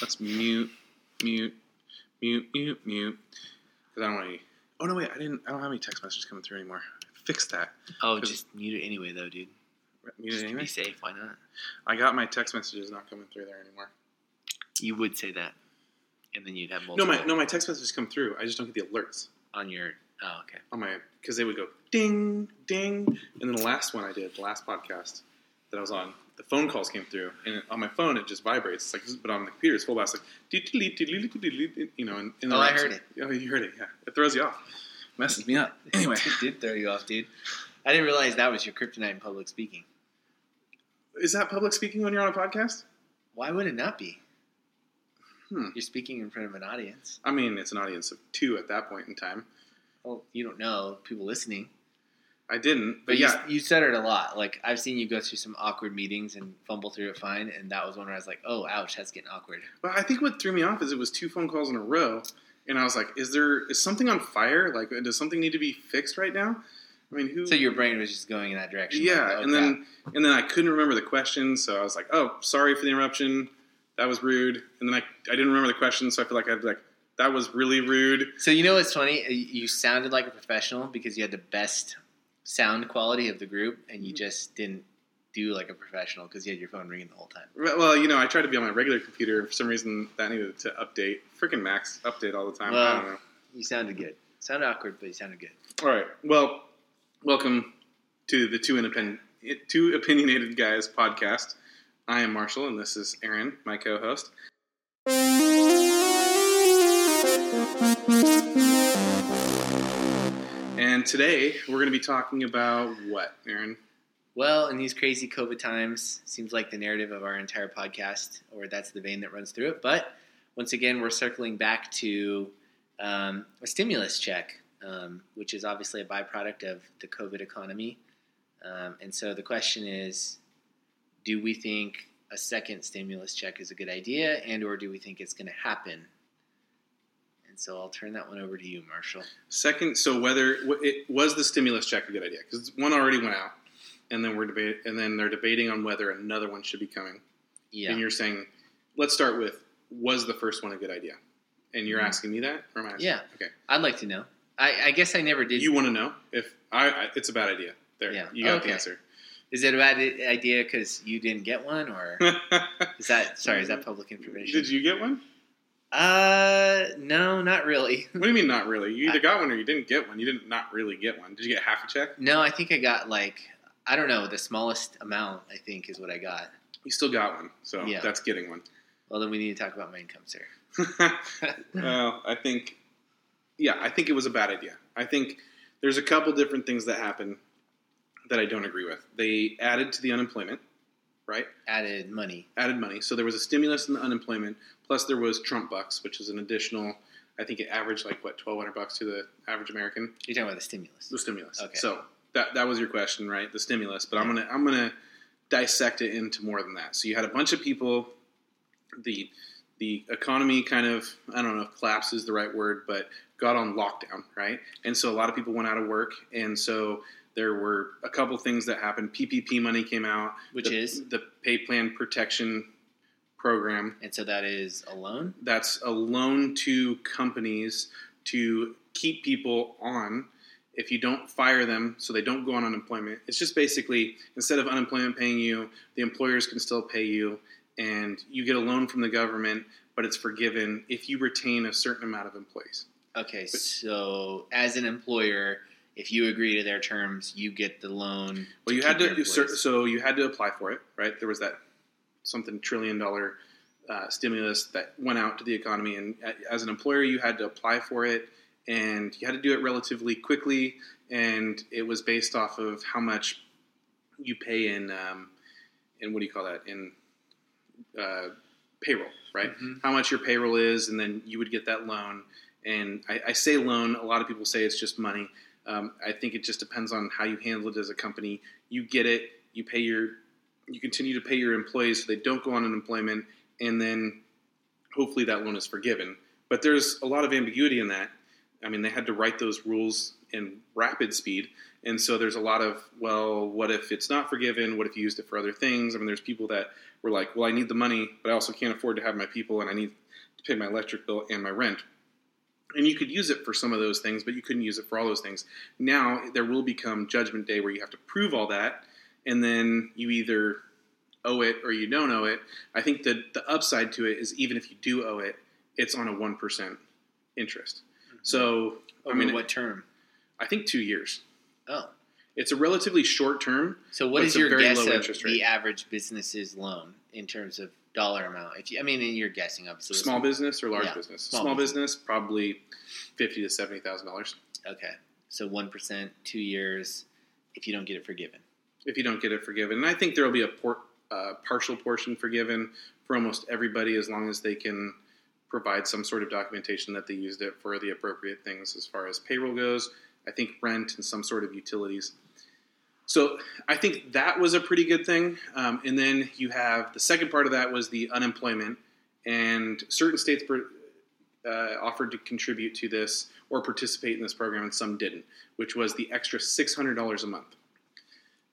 Let's mute, mute, mute, mute, mute. Because I don't want any. Oh no, wait! I didn't. I don't have any text messages coming through anymore. I fixed that. Oh, just mute it anyway, though, dude. Mute Just it to anyway. be safe. Why not? I got my text messages not coming through there anymore. You would say that, and then you'd have multiple. No, my no, my text messages come through. I just don't get the alerts on your. Oh, okay. on my because they would go ding, ding, and then the last one I did, the last podcast that I was on, the phone calls came through, and on my phone it just vibrates. It's like, but on the computer it's full blast, like you know. And, and Oh, I heard it. Oh, you heard it. Yeah, it throws you off, messes me up. Anyway, it did throw you off, dude. I didn't realize that was your kryptonite in public speaking. is that public speaking when you're on a podcast? Why would it not be? Hmm. You're speaking in front of an audience. I mean, it's an audience of two at that point in time. Well, you don't know people listening, I didn't, but but yeah, you, you it a lot. Like I've seen you go through some awkward meetings and fumble through it fine, and that was one where I was like, "Oh, ouch, that's getting awkward." But I think what threw me off is it was two phone calls in a row, and I was like, "Is there is something on fire? Like, does something need to be fixed right now?" I mean, who? So your brain was just going in that direction. like, yeah, oh, and then and then I couldn't remember the question, so I was like, "Oh, sorry for the interruption. That was rude." And then I I didn't remember the question, so I feel like I had to be like, "That was really rude." So you know what's funny? Uh, You sounded like a professional because you had the best sound quality of the group, and you mm-hmm. just didn't do like a professional because you had your phone ringing the whole time. Well, you know, I tried to be on my regular computer. For some reason, that needed to update. Freaking Macs update all the time. I don't know. You sounded good. Sounded awkward, but you sounded good. All right. Well, welcome to the two independent, two opinionated guys podcast. I am Marshall, and this is Aaron, my co-host. And today we're going to be talking about what, Aaron? Well, in these crazy COVID times, seems like the narrative of our entire podcast, or that's the vein that runs through it. But once again, we're circling back to um, a stimulus check, um, which is obviously a byproduct of the COVID economy. Um, and so the question is, do we think a second stimulus check is a good idea, and or do we think it's going to happen? And so I'll turn that one over to you, Marshall. Second, so whether it was the stimulus check a good idea? Because one already went out, and then we're debate, and then they're debating on whether another one should be coming. Yeah. And you're saying, let's start with was the first one a good idea? And you're Mhm. asking me that, or am I? Asking? Yeah. Okay. I'd like to know. I, I guess I never did. You want to know if I, I? It's a bad idea. There, Yeah. you got Okay. the answer. Is it a bad idea because you didn't get one, or is that sorry? Is that public information? Did you get one? Uh, no, not really. What do you mean not really? You either got one or you didn't get one. You didn't not really get one. Did you get half a check? No, I think I got like I don't know the smallest amount. I think is what I got. You still got one, so Yeah. that's getting one. Well, then we need to talk about my income, sir. well, I think, yeah, I think it was a bad idea. I think there's a couple different things that happen that I don't agree with. They added to the unemployment, right? Added money. Added money. So there was a stimulus in the unemployment, plus there was Trump bucks, which is an additional. I think it averaged like what twelve hundred bucks to the average American. You're talking about the stimulus. The stimulus. Okay. So that that was your question, right? The stimulus. But I'm gonna I'm gonna dissect it into more than that. So you had a bunch of people. The the economy kind of I don't know if collapse is the right word, but got on lockdown, right? And so a lot of people went out of work, and so there were a couple things that happened. PPP money came out, Which the, is? the pay plan protection program. And so that is a loan. That's a loan to companies to keep people on if you don't fire them so they don't go on unemployment. It's just basically instead of unemployment paying you, the employers can still pay you and you get a loan from the government, but it's forgiven if you retain a certain amount of employees. Okay, so as an employer, if you agree to their terms, you get the loan. Well, you had to so you had to apply for it, right? There was that something trillion dollar uh, stimulus that went out to the economy, and as an employer, you had to apply for it, and you had to do it relatively quickly, and it was based off of how much you pay in, um, in what do you call that in uh, payroll, right? Mhm. How much your payroll is, and then you would get that loan. And I, I say loan. A lot of people say it's just money. Um, I think it just depends on how you handle it as a company. You get it. You pay your. You continue to pay your employees so they don't go on unemployment, and then hopefully that loan is forgiven. But there's a lot of ambiguity in that. I mean, they had to write those rules in rapid speed. And so there's a lot of, well, what if it's not forgiven? What if you used it for other things? I mean, there's people that were like, well, I need the money, but I also can't afford to have my people and I need to pay my electric bill and my rent. And you could use it for some of those things, but you couldn't use it for all those things. Now there will become judgment day where you have to prove all that, and then you either owe it or you don't owe it. I think that the upside to it is even if you do owe it, it's on a 1% interest. Mm-hmm. So, Over I mean, what term? I think two years. Oh, It's a relatively short term. so what is your guess of rate. the average business's loan in terms of dollar amount? If you, I mean, and you're guessing obviously. Small business or large Yeah, business? small Small, business. probably fifty to seventy thousand dollars Okay, so one percent, two years, if you don't get it forgiven. If you don't get it forgiven. And I think there will be a por- uh, partial portion forgiven for almost everybody as long as they can provide some sort of documentation that they used it for the appropriate things as far as payroll goes. I think rent and some sort of utilities. So I think that was a pretty good thing. Um, and then you have the second part of that was the unemployment, and certain states per, uh, offered to contribute to this or participate in this program, and some didn't, which was the extra six hundred dollars a month.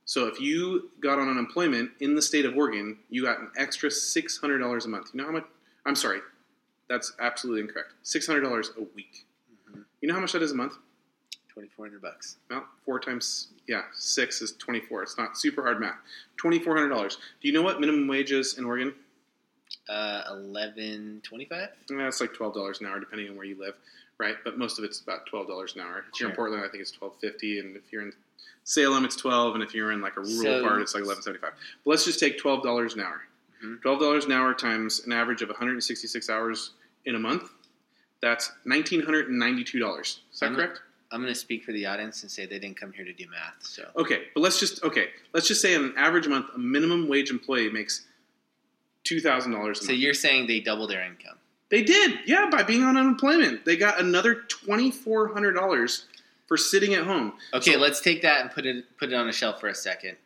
So if you got on unemployment in the state of Oregon, you got an extra six hundred dollars a month. You know how much? I'm sorry, that's absolutely incorrect. Six hundred dollars a week. Mhm. You know how much that is a month? Twenty four hundred bucks. Well, four times yeah, six is twenty four. It's not super hard math. Twenty four hundred dollars. Do you know what minimum wage is in Oregon? Uh, eleven twenty five. It's like twelve dollars an hour, depending on where you live, right? But most of it's about twelve dollars an hour. If you're in Portland, I think it's twelve fifty, and if you're in Salem, it's twelve, and if you're in like a rural So- part, it's like eleven seventy five. But let's just take twelve dollars an hour. Mhm. Twelve dollars an hour times an average of one hundred and sixty six hours in a month. That's nineteen hundred and ninety two dollars. Is that I'm- correct? I'm going to speak for the audience and say they didn't come here to do math. So Okay, but let's just okay. Let's just say on an average month, a minimum wage employee makes two thousand dollars a so month. you're saying they double their income. They did, yeah, by being on unemployment. They got another twenty four hundred dollars for sitting at home. Okay, So- let's take that and put it put it on a shelf for a second,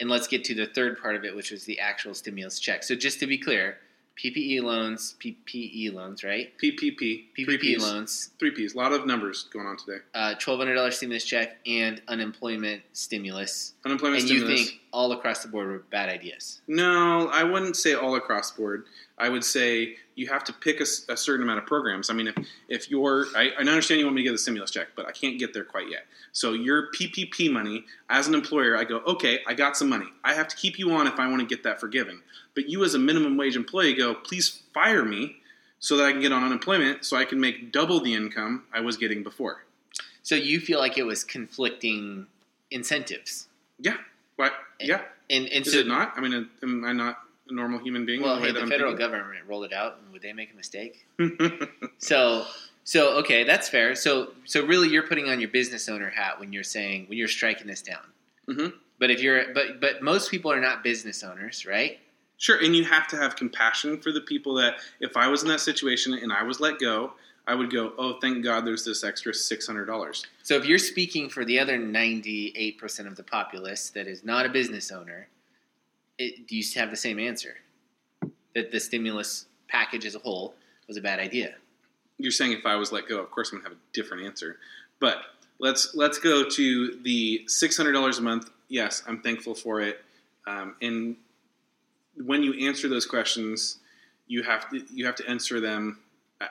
and let's get to the third part of it, which was the actual stimulus check. So just to be clear, PPE loans, PPE loans, right? PPP, PPP loans, three Ps. A lot of numbers going on today. uh, twelve hundred dollars stimulus check, and unemployment stimulus. Unemployment and stimulus. you think all across the board were bad ideas? No, I wouldn't say all across the board. I would say you have to pick a certain amount of programs. I mean, if, if you're, I, I understand you want me to get the stimulus check, but I can't get there quite yet. So your PPP money, as an employer, I go, okay, I got some money. I have to keep you on if I want to get that forgiven. But you, as a minimum wage employee, go, please fire me so that I can get on unemployment so I can make double the income I was getting before. So you feel like it was conflicting incentives, Yeah. What? Yeah. and and Is so it not? I mean, am I not a normal human being? well, the way hey, that the I'm federal thinking? government rolled it out, and would they make a mistake? So so okay, that's fair. So so really, you're putting on your business owner hat when you're saying when you're striking this down. Mhm. But if you're but but most people are not business owners, right? Sure, and you have to have compassion for the people that if I was in that situation and I was let go, I would go, "Oh, thank God, there's this extra six hundred dollars." So if you're speaking for the other 98% of the populace that is not a business owner, it, do you have the same answer? That the stimulus package as a whole was a bad idea. You're saying if I was let go, of course I'm gonna have a different answer. But let's let's go to the six hundred dollars a month. Yes, I'm thankful for it. Um, and when you answer those questions, you have to you have to answer them.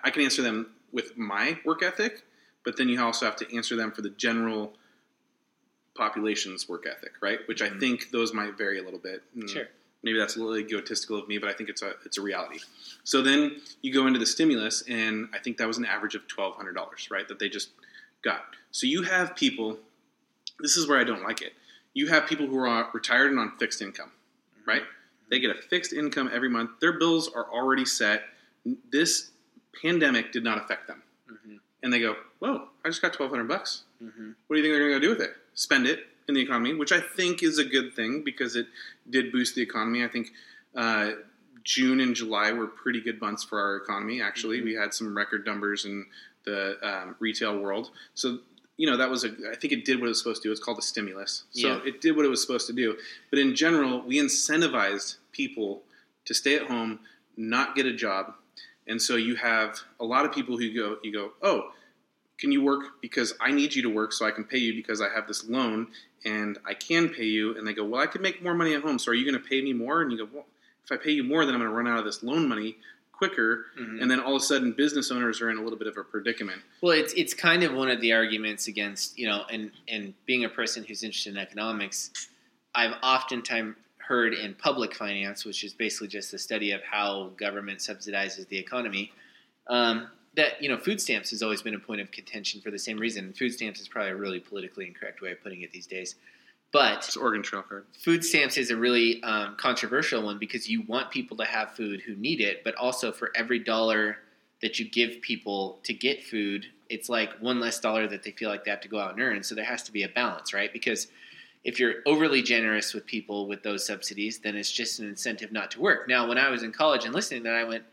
I can answer them with my work ethic, but then you also have to answer them for the general population's work ethic, right? Which I Mhm. think those might vary a little bit. And Sure. Maybe that's a little egotistical of me, but I think it's a it's a reality. So then you go into the stimulus, and I think that was an average of twelve hundred dollars, right? That they just got. So you have people. This is where I don't like it. You have people who are retired and on fixed income, right? They get a fixed income every month. Their bills are already set. This pandemic did not affect them, hmm and they go, "Whoa! I just got twelve hundred bucks. hmm What do you think they're going to go do with it? Spend it in the economy, which I think is a good thing because it did boost the economy. I think uh, June and July were pretty good months for our economy. Actually, Mhm. we had some record numbers in the um, retail world. So you know that was a. I think it did what it was supposed to do. It's called a stimulus. So Yeah. it did what it was supposed to do. But in general, we incentivized people to stay at home, not get a job, and so you have a lot of people who go. You go, oh can you work because I need you to work so I can pay you because I have this loan and I can pay you. And they go, well, I could make more money at home. So are you going to pay me more? And you go, well, if I pay you more, then I'm going to run out of this loan money quicker. Mhm. And then all of a sudden, business owners are in a little bit of a predicament. Well, it's it's kind of one of the arguments against you know, and and being a person who's interested in economics, I've oftentimes heard in public finance, which is basically just the study of how government subsidizes the economy, um, that you know, food stamps has always been a point of contention for the same reason. Food stamps is probably a really politically incorrect way of putting it these days, but It's Oregon Trail card. food stamps is a really um, controversial one because you want people to have food who need it, but also for every dollar that you give people to get food, it's like one less dollar that they feel like they have to go out and earn. So there has to be a balance, right? Because if you're overly generous with people with those subsidies, then it's just an incentive not to work. Now, when I was in college and listening to that, I went,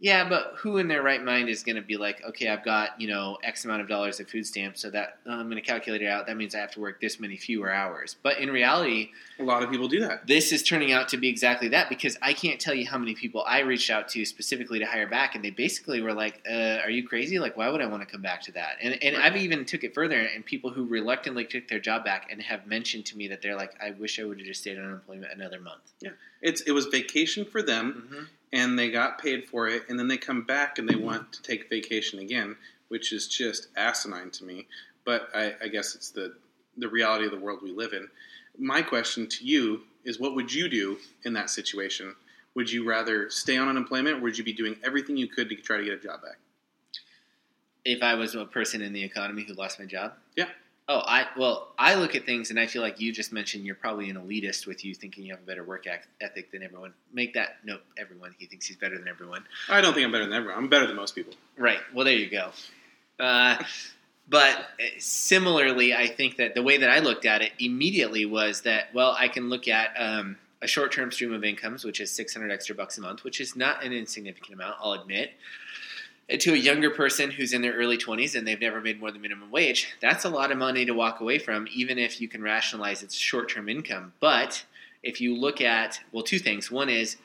yeah, but who in their right mind is going to be like, okay, I've got you know X amount of dollars of food stamps, so that uh, I'm going to calculate it out. That means I have to work this many fewer hours. But in reality, A lot of people do that. this is turning out to be exactly that because I can't tell you how many people I reached out to specifically to hire back, and they basically were like, uh, "Are you crazy? Like, why would I want to come back to that?" And and Right. I've even took it further, and people who reluctantly took their job back and have mentioned to me that they're like, "I wish I would have just stayed on unemployment another month." Yeah, it's it was vacation for them, Mm-hmm. And they got paid for it, and then they come back and they want to take vacation again, which is just asinine to me. But I, I guess it's the the reality of the world we live in. My question to you is, what would you do in that situation? Would you rather stay on unemployment, or would you be doing everything you could to try to get a job back? If I was a person in the economy who lost my job, Yeah. Oh, I well, I look at things and I feel like you just mentioned you're probably an elitist with you thinking you have a better work ethic than everyone. Make that note, everyone. He thinks he's better than everyone. I don't think I'm better than everyone. I'm better than most people. Right. Well, there you go. Uh, but uh, similarly, I think that the way that I looked at it immediately was that well, I can look at um, a short-term stream of incomes, which is 600 extra bucks a month, which is not an insignificant amount, I'll admit. To a younger person who's in their early 20s and they've never made more than minimum wage, that's a lot of money to walk away from, even if you can rationalize its short-term income. But if you look at well, two things. One is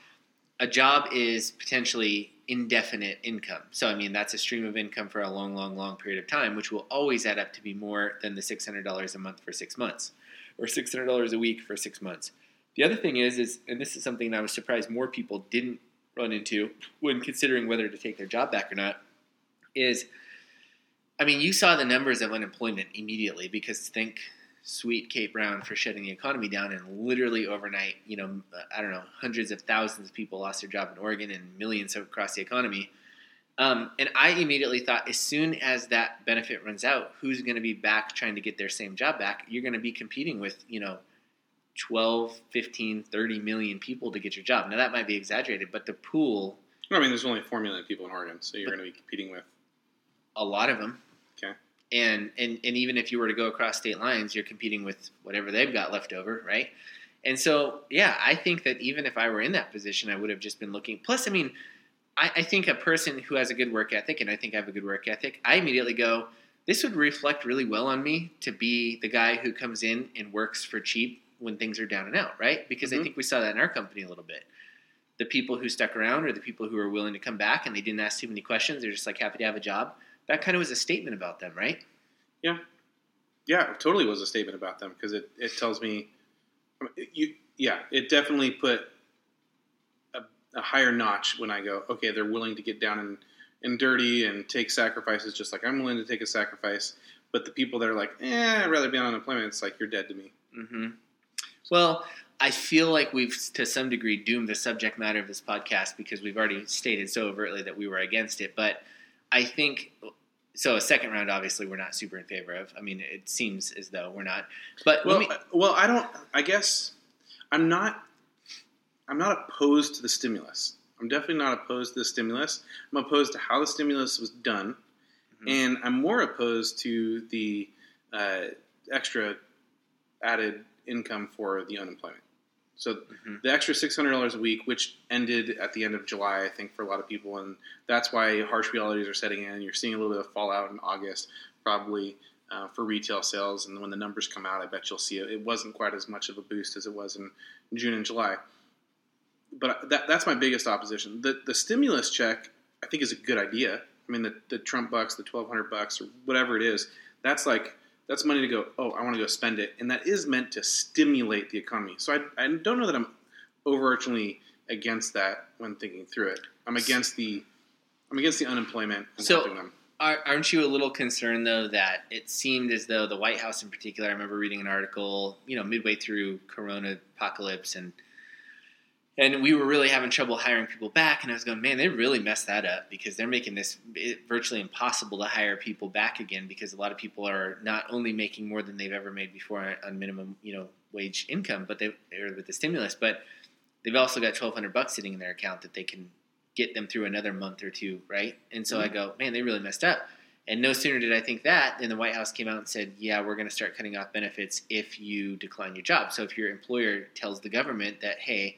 a job is potentially indefinite income. So, I mean, that's a stream of income for a long, long, long period of time, which will always add up to be more than the $600 a month for six months or $600 a week for six months. The other thing is, is and this is something I was surprised more people didn't run into when considering whether to take their job back or not, is, I mean, you saw the numbers of unemployment immediately because think sweet Kate Brown for shutting the economy down, and literally overnight, you know, I don't know, hundreds of thousands of people lost their job in Oregon and millions across the economy. Um, and I immediately thought, as soon as that benefit runs out, who's going to be back trying to get their same job back? You're going to be competing with, you know, 12, 15, 30 million people to get your job. Now, that might be exaggerated, but the pool, I mean, there's only four million people in Oregon, so you're going to be competing with. a lot of them. Okay. And, and and even if you were to go across state lines, you're competing with whatever they've got left over, right? And so, yeah, I think that even if I were in that position, I would have just been looking. Plus, I mean, I, I think a person who has a good work ethic, and I think I have a good work ethic, I immediately go, this would reflect really well on me to be the guy who comes in and works for cheap when things are down and out, right? Because I Mhm. think we saw that in our company a little bit. The people who stuck around or the people who were willing to come back and they didn't ask too many questions, they're just like happy to have a job. That kind of was a statement about them, right? Yeah, Yeah, it totally was a statement about them because it, it tells me, I mean, you yeah, it definitely put a, a higher notch when I go, okay, they're willing to get down and, and dirty and take sacrifices just like I'm willing to take a sacrifice. But the people that are like, eh, I'd rather be on unemployment, it's like you're dead to me. hmm Well, I feel like we've, to some degree, doomed the subject matter of this podcast because we've already stated so overtly that we were against it. But I think so. A second round, obviously, we're not super in favor of. I mean, it seems as though we're not. But Well, me, I- well, I don't. I guess I'm not. I'm not opposed to the stimulus. I'm definitely not opposed to the stimulus. I'm opposed to how the stimulus was done, Mhm. and I'm more opposed to the uh, extra added income for the unemployment. So Mhm. the extra six hundred dollars a week, which ended at the end of July, I think, for a lot of people, and that's why harsh realities are setting in. You're seeing a little bit of fallout in August, probably uh, for retail sales, and when the numbers come out, I bet you'll see it. It wasn't quite as much of a boost as it was in June and July. But that, that's my biggest opposition. The the stimulus check, I think, is a good idea. I mean, the, the Trump bucks, the twelve hundred bucks, or whatever it is, that's like that's money to go. Oh, I want to go spend it, and that is meant to stimulate the economy. So I, I don't know that I'm overarchingly against that when thinking through it. I'm against the I'm against the unemployment and So- helping them. Are, aren't you a little concerned though that it seemed as though the White House in particular? I remember reading an article, you know, midway through Corona apocalypse, and and we were really having trouble hiring people back. And I was going, man, they really messed that up because they're making this virtually impossible to hire people back again because a lot of people are not only making more than they've ever made before on minimum, you know, wage income, but they or with the stimulus, but they've also got twelve hundred bucks sitting in their account that they can get them through another month or two, right? And so I mm-hmm. go, man, they really messed up. And no sooner did I think that than the White House came out and said, yeah, we're going to start cutting off benefits if you decline your job. So if your employer tells the government that, hey,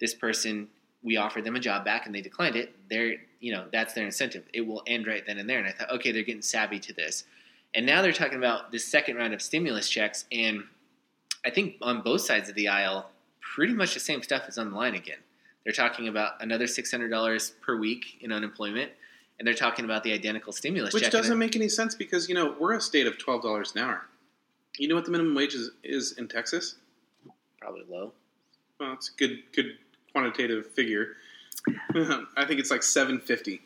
this person, we offered them a job back and they declined it, they're, you know, that's their incentive. It will end right then and there. And I thought, okay, they're getting savvy to this. And now they're talking about this second round of stimulus checks. And I think on both sides of the aisle, pretty much the same stuff is on the line again. They're talking about another six hundred dollars per week in unemployment, and they're talking about the identical stimulus Which doesn't make any sense because you know we're a state of twelve dollars an hour. You know what the minimum wage is, is in Texas? probably low. Well, it's a good good quantitative figure. I think it's like seven fifty.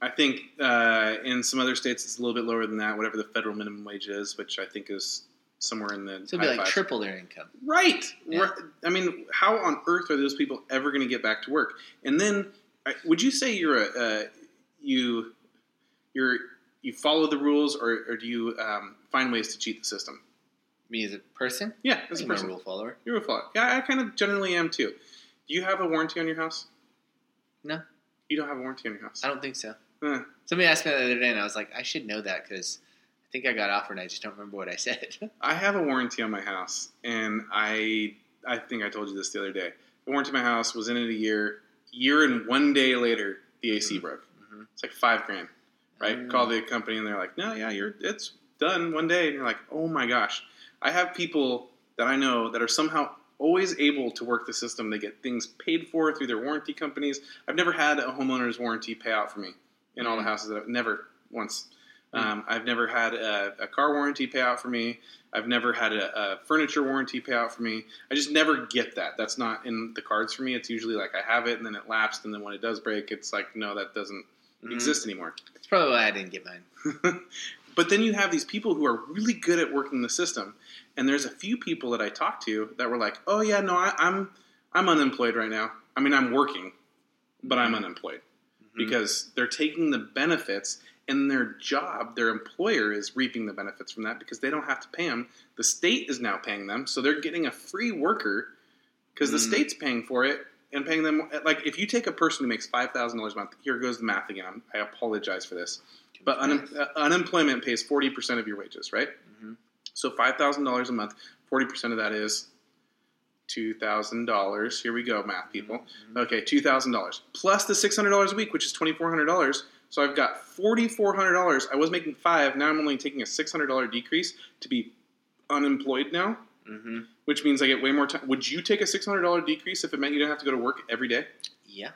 I think uh, in some other states it's a little bit lower than that. Whatever the federal minimum wage is, which I think is somewhere in the So it'd be like fives. triple their income. Right. Yeah. I mean, how on earth are those people ever going to get back to work? And then, would you say you're a uh, you you're you follow the rules, or, or do you um, find ways to cheat the system? Me as a person, Yeah, as a I'm a person, rule follower. you're a follower. Yeah, I kind of generally am too. Do you have a warranty on your house? No. You don't have a warranty on your house. I don't think so. Eh. Somebody asked me the other day, and I was like, I should know that because I think I got offered, and I just don't remember what I said. I have a warranty on my house, and I I think I told you this the other day. The warranty on my house was in it a year. Year and one day later, the AC Mhm. broke. Mhm. It's like five grand, right? Mm. Call the company, and they're like, "No, yeah, you're it's done one day." And you're like, "Oh my gosh!" I have people that I know that are somehow always able to work the system. They get things paid for through their warranty companies. I've never had a homeowner's warranty pay out for me in all the Mhm. houses that I've never once. Mm. Um, I've never had a, a car warranty pay out for me. I've never had a, a furniture warranty pay out for me. I just never get that. That's not in the cards for me. It's usually like I have it and then it lapsed, and then when it does break, it's like no, that doesn't Mhm. exist anymore. That's probably why I didn't get mine. but then you have these people who are really good at working the system, and there's a few people that I talked to that were like, "Oh yeah, no, I, I'm I'm unemployed right now. I mean, I'm working, but I'm unemployed Mhm. because they're taking the benefits." And their job, their employer is reaping the benefits from that because they don't have to pay them. The state is now paying them, so they're getting a free worker because the Mm. state's paying for it and paying them. Like if you take a person who makes five thousand dollars a month, here goes the math again. I'm, I apologize for this. But un- uh, unemployment pays forty percent of your wages, right? Mhm. So five thousand dollars a month, forty percent of that is two thousand dollars. Here we go, math people. Mhm. Okay, two thousand dollars plus the six hundred dollars a week, which is twenty four hundred dollars. So I've got forty four hundred dollars. I was making five. Now I'm only taking a six hundred dollar decrease to be unemployed now, Mhm. which means I get way more time. Would you take a six hundred dollar decrease if it meant you didn't have to go to work every day? Yeah,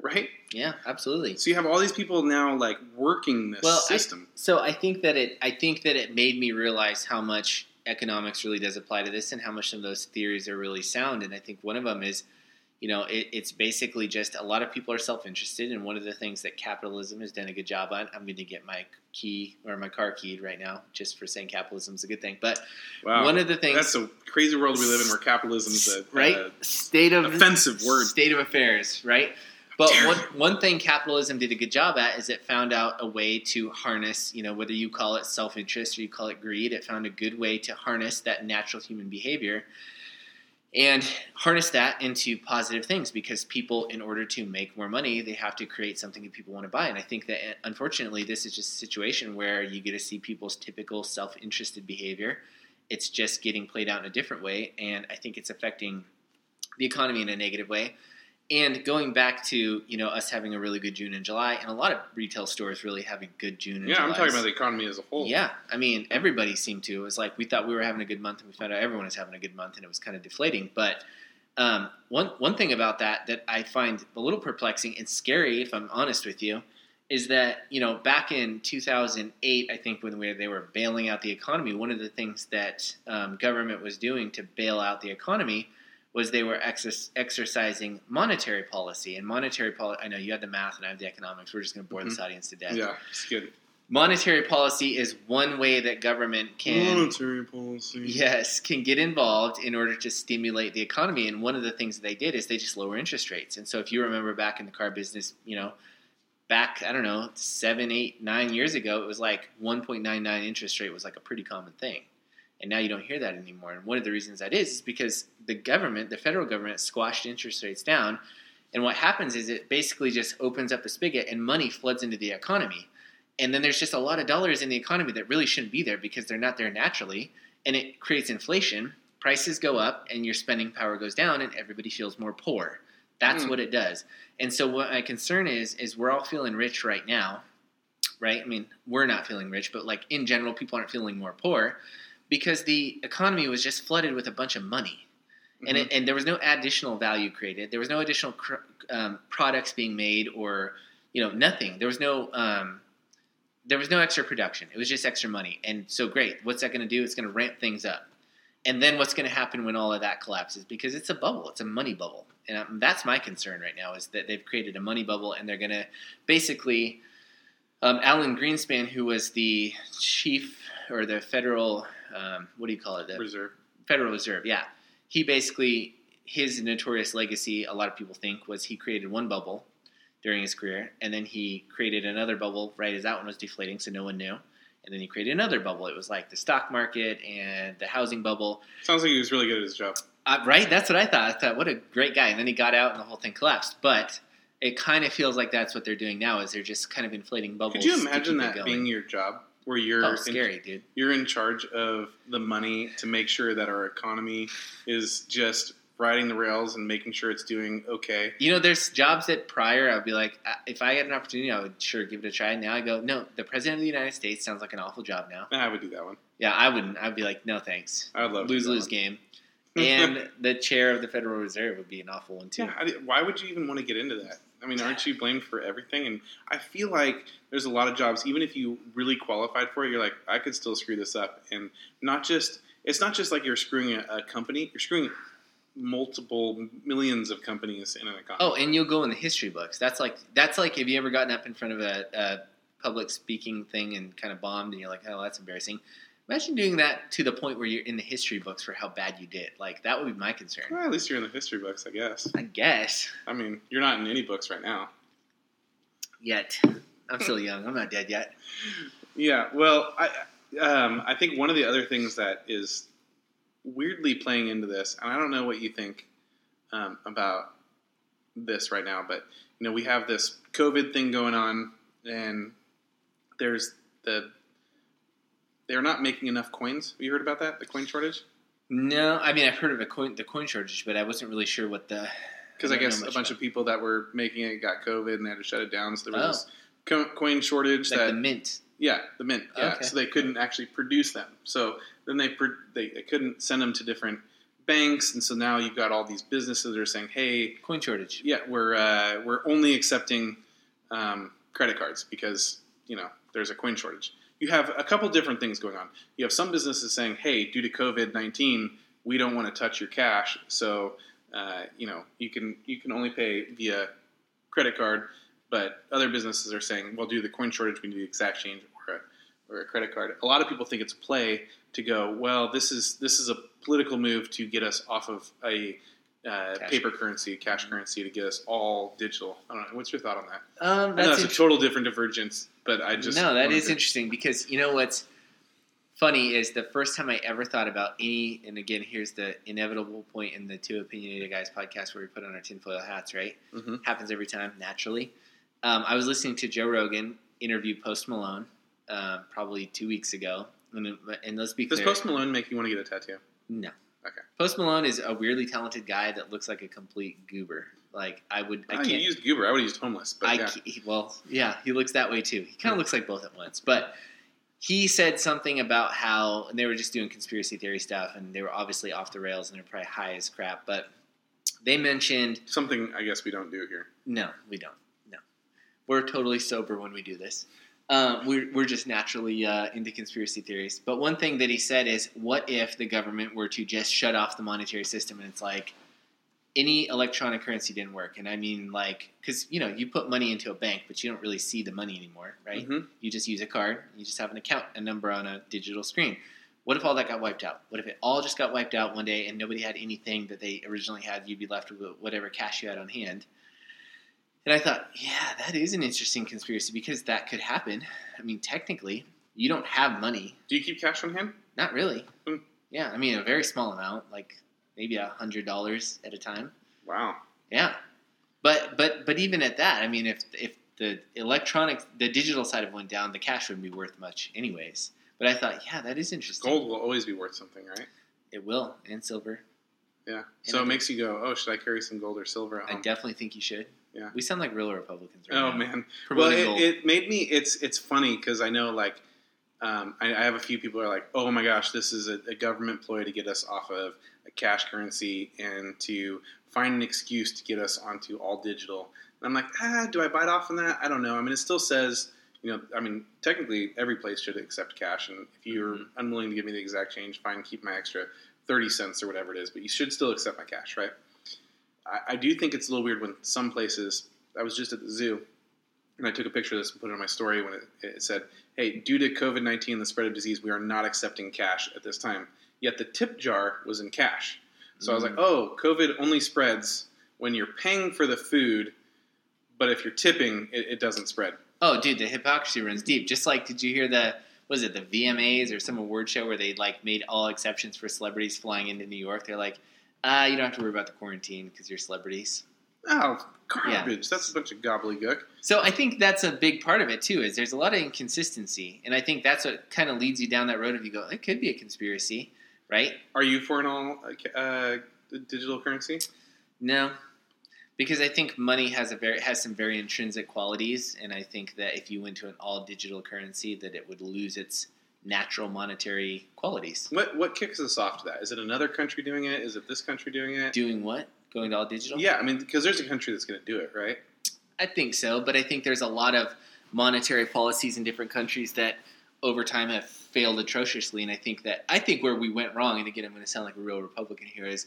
Right. yeah, absolutely. So you have all these people now like working this Well, I- system. So I think that it I think that it made me realize how much economics really does apply to this and how much of those theories are really sound. And I think one of them is, you know, it, it's basically just a lot of people are self interested, and one of the things that capitalism has done a good job on. I'm going to get my key or my car keyed right now, just for saying capitalism is a good thing. But Wow. one of the things That's a crazy world we live in where capitalism's a, right a state of offensive word. state of affairs right but one, one thing capitalism did a good job at is it found out a way to harness you know whether you call it self-interest or you call it greed it found a good way to harness that natural human behavior and harness that into positive things because people in order to make more money they have to create something that people want to buy. And i think that uh, unfortunately this is just a situation where you get to see people's typical self-interested behavior. It's just getting played out in a different way and i think it's affecting the economy in a negative way and going back to you know us having a really good June and July, and a lot of retail stores really having good June and Yeah, July. I'm talking about the economy as a whole. Yeah, I mean, everybody seemed to. It was like we thought we were having a good month, and we found out everyone was having a good month, and it was kind of deflating. But um, one one thing about that that I find a little perplexing and scary, if I'm honest with you, is that you know back in 2008, I think when we, they were bailing out the economy, one of the things that um, government was doing to bail out the economy was they were exer- exercising monetary policy and monetary policy. I know you had the math and I have the economics. We're just going to bore mm-hmm. this audience to death. Yeah, it's good. Monetary policy is one way that government can monetary policy. Yes, can get involved in order to stimulate the economy. And one of the things that they did is they just lower interest rates. And so if you remember back in the car business, you know, back I don't know seven, eight, nine years ago, it was like 1.99 interest rate was like a pretty common thing. And now you don't hear that anymore. And one of the reasons that is is because the government, the federal government, squashed interest rates down. And what happens is it basically just opens up the spigot and money floods into the economy. And then there's just a lot of dollars in the economy that really shouldn't be there because they're not there naturally. And it creates inflation. Prices go up and your spending power goes down and everybody feels more poor. That's mm. what it does. And so what my concern is is we're all feeling rich right now, right? I mean, we're not feeling rich, but like in general, people aren't feeling more poor because the economy was just flooded with a bunch of money. Mm-hmm. And, it, and there was no additional value created. There was no additional cr- um, products being made, or you know, nothing. There was no um, there was no extra production. It was just extra money. And so, great. What's that going to do? It's going to ramp things up. And then what's going to happen when all of that collapses? Because it's a bubble. It's a money bubble and um, that's my concern right now is that they've created a money bubble and they're going to basically um, Alan Greenspan, who was the chief or the federal um, what do you call it the reserve Federal Reserve, yeah, he basically his notorious legacy a lot of people think was he created one bubble during his career and then he created another bubble right as that one was deflating so no one knew and then he created another bubble. It was like the stock market and the housing bubble. Sounds like he was really good at his job. Uh, right? That's what I thought. I thought, what a great guy. And then he got out and the whole thing collapsed. But it kind of feels like that's what they're doing now is they're just kind of inflating bubbles. Could you imagine that being your job? Where you're oh, scary, in, dude. You're in charge of the money to make sure that our economy is just riding the rails and making sure it's doing okay. You know, there's jobs that prior I'd be like, uh, if I had an opportunity, I would sure give it a try. Now I go, no, the president of the United States sounds like an awful job now. I would do that one. Yeah, I wouldn't. I'd be like, no, thanks. I would love lose lose game. and the chair of the Federal Reserve would be an awful one too. Yeah, why would you even want to get into that? I mean, aren't you blamed for everything? And I feel like there's a lot of jobs, even if you really qualified for it, you're like, I could still screw this up. And not just, it's not just like you're screwing a, a company, you're screwing multiple millions of companies in an economy. Oh, and you'll go in the history books. That's like that's like have you ever gotten up in front of a, a public speaking thing and kind of bombed and you're like, oh, that's embarrassing. Imagine doing that to the point where you're in the history books for how bad you did. Like that would be my concern. Well, at least you're in the history books, I guess. I guess. I mean, you're not in any books right now. Yet, I'm still young. I'm not dead yet. Yeah. Well, I um, I think one of the other things that is weirdly playing into this, and I don't know what you think um, about this right now, but you know we have this COVID thing going on, and there's the they're not making enough coins. Have you heard about that? The coin shortage? No, I mean I've heard of a coin the coin shortage, but I wasn't really sure what the because I, I guess a bunch about. of people that were making it got COVID and they had to shut it down. So there was oh. this coin shortage like that the mint. Yeah, the mint. Yeah, okay. so they couldn't actually produce them. So then they, they they couldn't send them to different banks, and so now you've got all these businesses that are saying, "Hey, coin shortage." Yeah, we're uh, we're only accepting um, credit cards because you know there's a coin shortage. You have a couple different things going on. You have some businesses saying, "Hey, due to COVID nineteen, we don't want to touch your cash, so uh, you know you can you can only pay via credit card." But other businesses are saying, "Well, due to the coin shortage, we need the exact change or a credit card. A lot of people think it's a play to go, well, this is this is a political move to get us off of a uh, paper currency, cash currency, to get us all digital. I don't know. What's your thought on that? Um, that's, that's a total different divergence, but I just no, that is to... interesting because you know what's funny is the first time I ever thought about any, and again, here's the inevitable point in the Two Opinionated Guys podcast where we put on our tinfoil hats, right? Mm-hmm. Happens every time, naturally. Um, I was listening to Joe Rogan interview Post Malone, uh, probably two weeks ago. And, and let's be Does clear. Post Malone make you want to get a tattoo? No. Okay. Post Malone is a weirdly talented guy that looks like a complete goober. Like I would, I oh, can't use goober. I would use homeless. But I yeah. well, yeah, he looks that way too. He kind of hmm. looks like both at once. But he said something about how and they were just doing conspiracy theory stuff, and they were obviously off the rails and they're probably high as crap. But they mentioned something I guess we don't do here. No, we don't No, We're totally sober when we do this. Um, we're, we're just naturally uh, into conspiracy theories. But one thing that he said is, what if the government were to just shut off the monetary system and it's like any electronic currency didn't work? And I mean, like, because you know, you put money into a bank, but you don't really see the money anymore, right? Mhm. You just use a card. You just have an account, a number on a digital screen. What if all that got wiped out? What if it all just got wiped out one day and nobody had anything that they originally had? You'd be left with whatever cash you had on hand. And I thought, yeah, that is an interesting conspiracy because that could happen. I mean, technically, you don't have money. Do you keep cash on hand? Not really. Hmm. Yeah, I mean, a very small amount, like maybe a hundred dollars at a time. Wow. Yeah, but but but even at that, I mean, if if the electronic, the digital side of it went down, the cash wouldn't be worth much, anyways. But I thought, yeah, that is interesting. Gold will always be worth something, right? It will, and silver. Yeah. And So it makes you go, oh, should I carry some gold or silver I definitely think you should. Yeah. We sound like real Republicans right Oh now. man. Well, it, it made me. It's it's funny because I know like um, I, I have a few people who are like, oh my gosh, this is a, a government ploy to get us off of a cash currency and to find an excuse to get us onto all digital. And I'm like, ah, do I bite off on that? I don't know. I mean, it still says. You know, I mean, technically, every place should accept cash, and if you're Mhm. unwilling to give me the exact change, fine, keep my extra thirty cents or whatever it is. But you should still accept my cash, right? I, I do think it's a little weird when some places. I was just at the zoo, and I took a picture of this and put it on my story when it, it said, "Hey, due to COVID nineteen and the spread of disease, we are not accepting cash at this time." Yet the tip jar was in cash, so I was like, Mm. "Oh, COVID only spreads when you're paying for the food, but if you're tipping, it, it doesn't spread." Oh, dude, the hypocrisy runs deep. Just like, did you hear the was it the VMAs or some award show where they like made all exceptions for celebrities flying into New York? They're like, ah, you don't have to worry about the quarantine because you're celebrities. Oh, garbage! Yeah. That's a bunch of gobbledygook. So I think that's a big part of it too. Is there's a lot of inconsistency, and I think that's what kind of leads you down that road. If you go, it could be a conspiracy, right? Are you for an all uh, digital currency? No, because I think money has a very has some very intrinsic qualities, and I think that if you went to an all digital currency, that it would lose its natural monetary qualities. What what kicks us off to that? Is it another country doing it? Is it this country doing it? Doing what? Going to all digital? Yeah, I mean, because there's a country that's going to do it, right? I think so, but I think there's a lot of monetary policies in different countries that over time have failed atrociously. And I think that I think where we went wrong, and again, I'm going to sound like a real Republican here, is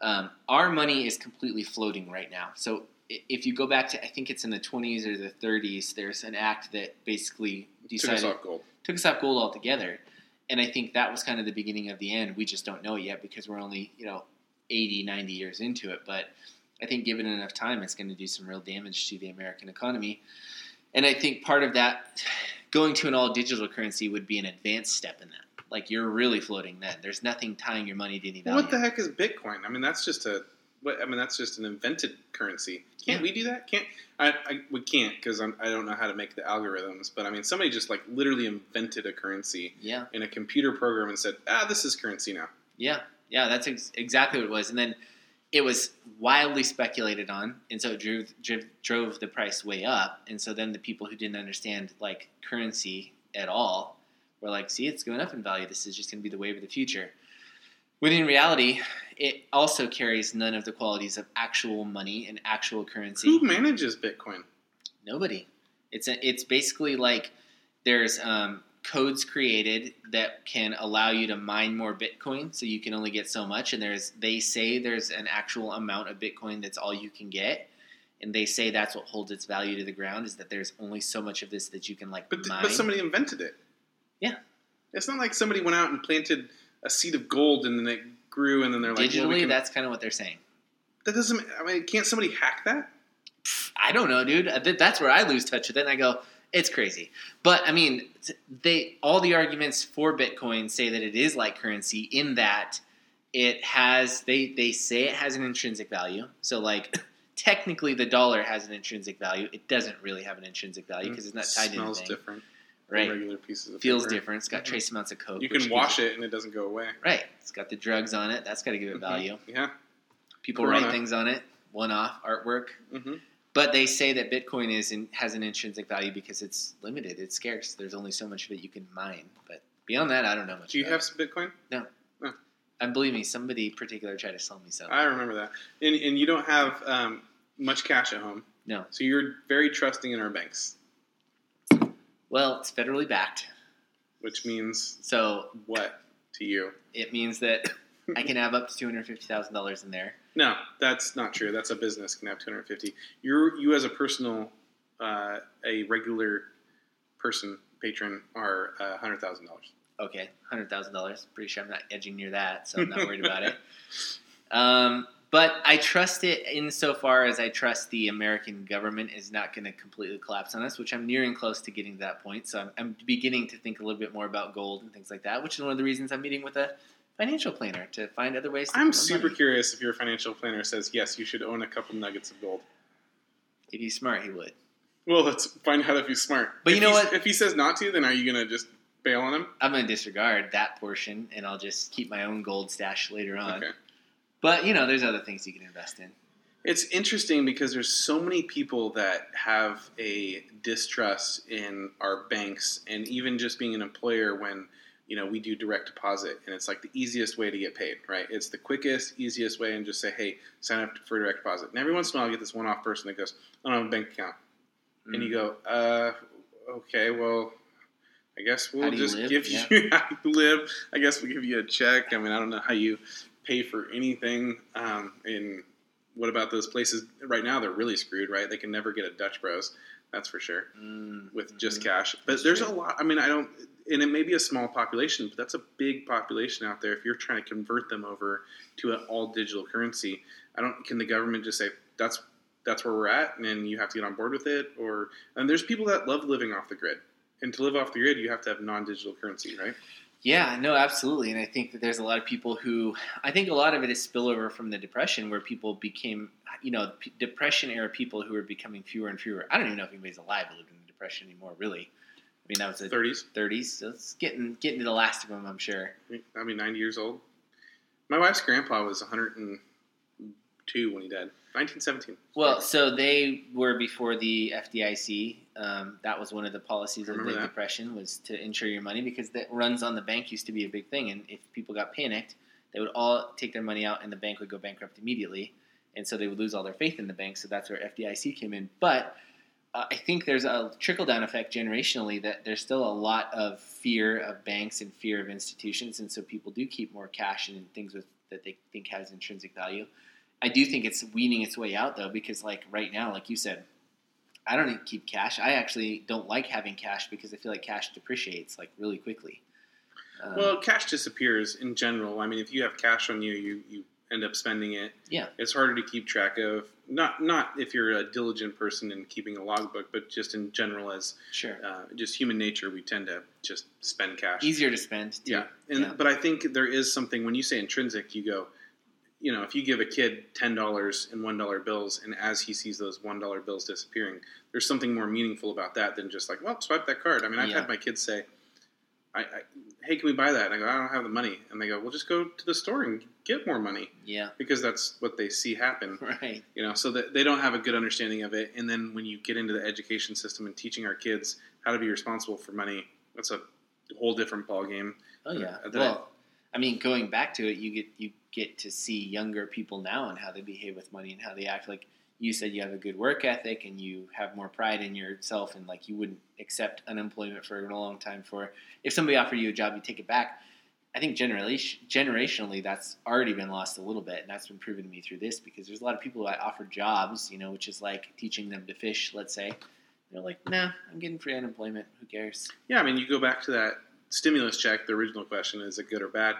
um, our money is completely floating right now. So if you go back to, I think it's in the 20s or the 30s, there's an act that basically Took us off gold. Took us off gold altogether. And I think that was kind of the beginning of the end. We just don't know it yet because we're only, you know, 80, 90 years into it. But I think given enough time, it's going to do some real damage to the American economy. And I think part of that, going to an all digital currency would be an advanced step in that. Like you're really floating then. There's nothing tying your money to any value. What the heck is Bitcoin? I mean, that's just a. What, I mean, that's just an invented currency. Can't Yeah. we do that? Can't I? I we can't because I don't know how to make the algorithms. But I mean, somebody just like literally invented a currency Yeah, in a computer program and said, "Ah, this is currency now." yeah, yeah. That's ex- exactly what it was. And then it was wildly speculated on, and so it drove, drove drove the price way up. And so then the people who didn't understand like currency at all were like, "See, it's going up in value. This is just going to be the wave of the future." When in reality, it also carries none of the qualities of actual money and actual currency. Who manages Bitcoin? Nobody. It's a, it's basically like there's um, codes created that can allow you to mine more Bitcoin, so you can only get so much. And there's they say there's an actual amount of Bitcoin that's all you can get, and they say that's what holds its value to the ground is that there's only so much of this that you can like But mine. but somebody invented it. Yeah. It's not like somebody went out and planted a seed of gold and then it grew and then they're like, well, we Digitally, can- that's kind of what they're saying. that doesn't. I mean, can't somebody hack that? I don't know, dude. That's where I lose touch with it. And I go, it's crazy. But I mean, they all the arguments for Bitcoin say that it is like currency in that it has they they say it has an intrinsic value. So like technically the dollar has an intrinsic value. It doesn't really have an intrinsic value mm-hmm. because it's not tied to Smells anything. different. Right. Regular pieces of Feels different. It's got Mhm. trace amounts of coke. You can wash it and it doesn't go away. Right. It's got the drugs on it. That's got to give it Mhm. value. Yeah. People Corona. write things on it. One off artwork. hmm But they say that Bitcoin is in, has an intrinsic value because it's limited, it's scarce. There's only so much of it you can mine. But beyond that, I don't know much. Do you have some Bitcoin? No. Oh. And believe me, somebody particular tried to sell me some. I remember that. And, and you don't have um, much cash at home. No. So you're very trusting in our banks, Well, it's federally backed, which means so what to you? it means that I can have up to two hundred fifty thousand dollars in there. No, that's not true. That's a business can have 250. You're you as a personal, uh, a regular person patron are uh, hundred thousand dollars. Okay, hundred thousand dollars. Pretty sure I'm not edging near that, so I'm not worried about it. Um, but I trust it insofar as I trust the American government is not going to completely collapse on us, which I'm nearing close to getting to that point. So I'm, I'm beginning to think a little bit more about gold and things like that, which is one of the reasons I'm meeting with a financial planner to find other ways. to I'm super money. curious if your financial planner says yes, you should own a couple nuggets of gold. If he's smart, he would. Well, let's find out if he's smart. But If you know what? If he says not to, then are you gonna just bail on him? I'm going to disregard that portion, and I'll just keep my own gold stash later on. Okay. But you know, there's other things you can invest in. It's interesting because there's so many people that have a distrust in our banks and even just being an employer when you know we do direct deposit and it's like the easiest way to get paid, right? It's the quickest, easiest way and just say, hey, sign up for direct deposit. And every once in a while, I get this one-off person that goes, I don't have a bank account, and you go, uh, okay, well. I guess we'll you just give Yeah. you how you live. I guess we'll give you a check. I mean, I don't know how you pay for anything. Um, and what about those places right now? They're really screwed, right? They can never get a Dutch Bros. That's for sure Mm, with just mhm. cash. But That's there's true. a lot. I mean, I don't, and it may be a small population, but that's a big population out there. If you're trying to convert them over to an all digital currency, I don't. Can the government just say that's that's where we're at, and then you have to get on board with it? Or and there's people that love living off the grid, and to live off the grid, you have to have non digital currency, right? Yeah, no, absolutely. And I think that there's a lot of people who, I think a lot of it is spillover from the Depression, where people became, you know, P- Depression era people who are becoming fewer and fewer. I don't even know if anybody's alive who lived in the Depression anymore, really. I mean, that was the 30s. 30s, so it's getting getting to the last of them, I'm sure. I mean, 90 years old. My wife's grandpa was 102 when he died. 1917. Well, so they were before the FDIC. Um, that was one of the policies of the that. Depression was to insure your money because the runs on the bank used to be a big thing, and if people got panicked, they would all take their money out, and the bank would go bankrupt immediately, and so they would lose all their faith in the bank. So that's where FDIC came in. But uh, I think there's a trickle down effect generationally that there's still a lot of fear of banks and fear of institutions, and so people do keep more cash and things with that they think has intrinsic value. I do think it's weaning its way out though, because like right now, like you said, I don't keep cash. I actually don't like having cash because I feel like cash depreciates like really quickly. Um, Well, cash disappears in general. I mean, if you have cash on you, you, you end up spending it. Yeah. It's harder to keep track of. Not not if you're a diligent person in keeping a logbook, but just in general as sure, uh, just human nature, we tend to just spend cash. easier to spend. Too. Yeah, and Yeah. but I think there is something when you say intrinsic, you go, you know, if you give a kid ten dollars in one dollar bills, and as he sees those one dollar bills disappearing, there's something more meaningful about that than just like, well, swipe that card. I mean, I've Yeah. had my kids say, I, I, "Hey, can we buy that?" And I go, "I don't have the money," and they go, "Well, just go to the store and get more money," yeah, because that's what they see happen. right. You know, so that they don't have a good understanding of it. And then when you get into the education system and teaching our kids how to be responsible for money, that's a whole different ballgame. Oh yeah. That- well, I mean, going back to it, you get you get to see younger people now and how they behave with money and how they act. Like you said, you have a good work ethic and you have more pride in yourself, and like you wouldn't accept unemployment for a long time. For if somebody offered you a job, you take it back. I think generally, generationally, that's already been lost a little bit, and that's been proven to me through this because there's a lot of people I offer jobs, you know, which is like teaching them to fish, let's say. They're like, nah, I'm getting free unemployment. Who cares? Yeah, I mean, you go back to that stimulus check. The original question is it good or bad?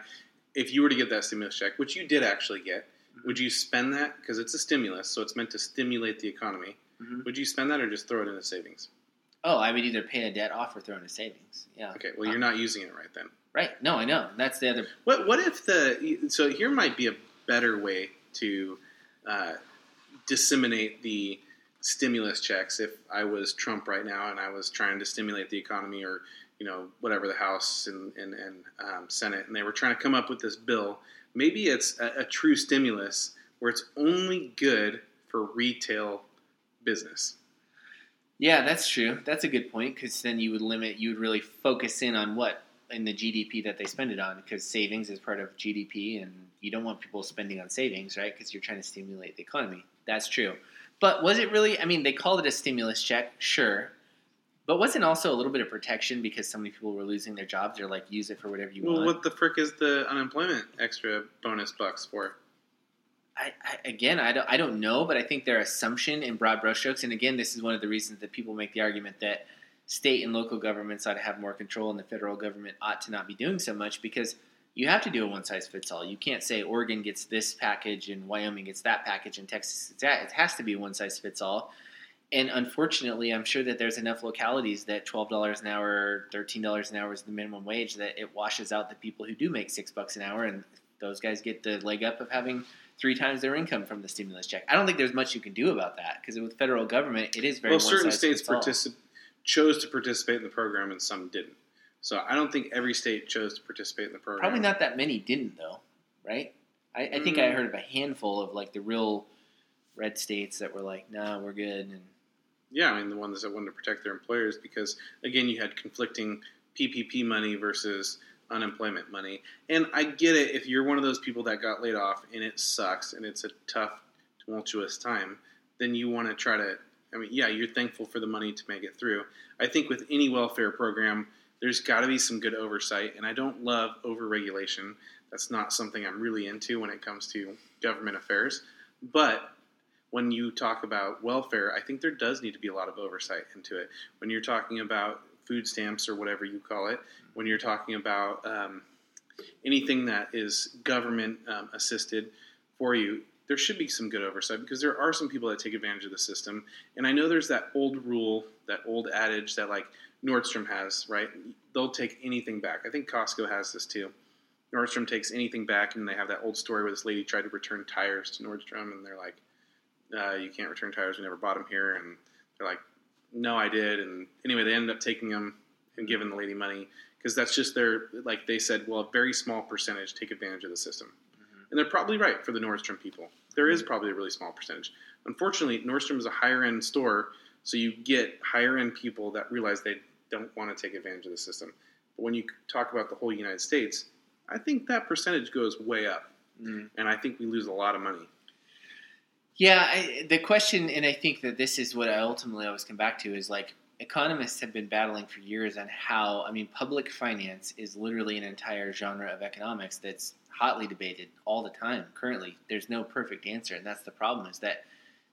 If you were to get that stimulus check, which you did actually get, would you spend that because it's a stimulus, so it's meant to stimulate the economy? Mhm. Would you spend that or just throw it in the savings? Oh, I would either pay a debt off or throw in a savings. Yeah. Okay, well, you're not using it right then. Right. No, I know. That's the other. What what if the so here might be a better way to uh, disseminate the stimulus checks if I was Trump right now and I was trying to stimulate the economy or you know whatever the House and and, and um, Senate and they were trying to come up with this bill. Maybe it's a, a true stimulus where it's only good for retail business. Yeah, that's true. That's a good point because then you would limit. You would really focus in on what in the GDP that they spend it on because savings is part of GDP, and you don't want people spending on savings, right? Because you're trying to stimulate the economy. That's true. But was it really? I mean, they called it a stimulus check, sure, but wasn't also a little bit of protection because so many people were losing their jobs? They're like, use it for whatever you Well, want. Well, what the frick is the unemployment extra bonus bucks for? I, I, again, I don't, I don't know, but I think their assumption in broad brushstrokes, and again, this is one of the reasons that people make the argument that state and local governments ought to have more control and the federal government ought to not be doing so much because you have to do a one size fits all. You can't say Oregon gets this package and Wyoming gets that package and Texas gets that. It has to be one size fits all. And unfortunately, I'm sure that there's enough localities that twelve dollars an hour, thirteen dollars an hour is the minimum wage that it washes out the people who do make six bucks an hour, and those guys get the leg up of having three times their income from the stimulus check. I don't think there's much you can do about that because with federal government, it is very well, certain states particip- chose to participate in the program and some didn't. So I don't think every state chose to participate in the program. Probably not that many didn't though, right? I, I think I Mm. heard of a handful of like the real red states that were like, "Nah, we're good." And Yeah, I mean the ones that wanted to protect their employers because again, you had conflicting PPP money versus unemployment money. And I get it if you're one of those people that got laid off and it sucks and it's a tough, tumultuous time, then you want to try to. I mean, yeah, you're thankful for the money to make it through. I think with any welfare program, there's got to be some good oversight, and I don't love overregulation. That's not something I'm really into when it comes to government affairs. But when you talk about welfare, I think there does need to be a lot of oversight into it. When you're talking about food stamps or whatever you call it, when you're talking about um, anything that is government um, assisted for you, there should be some good oversight because there are some people that take advantage of the system. And I know there's that old rule, that old adage that like Nordstrom has, right? They'll take anything back. I think Costco has this too. Nordstrom takes anything back, and they have that old story where this lady tried to return tires to Nordstrom, and they're like, uh, "You can't return tires. We never bought them here." And they're like, "No, I did." And anyway, they ended up taking them and giving the lady money because that's just their like they said. Well, a very small percentage take advantage of the system, and they're probably right for the Nordstrom people. There is probably a really small percentage. Unfortunately, Nordstrom is a higher end store, so you get higher end people that realize they don't want to take advantage of the system. But when you talk about the whole United States, I think that percentage goes way up, Mm. and I think we lose a lot of money. Yeah, I, the question, and I think that this is what I ultimately always come back to, is like economists have been battling for years on how, I mean, public finance is literally an entire genre of economics that's hotly debated all the time. Currently, there's no perfect answer, and that's the problem is that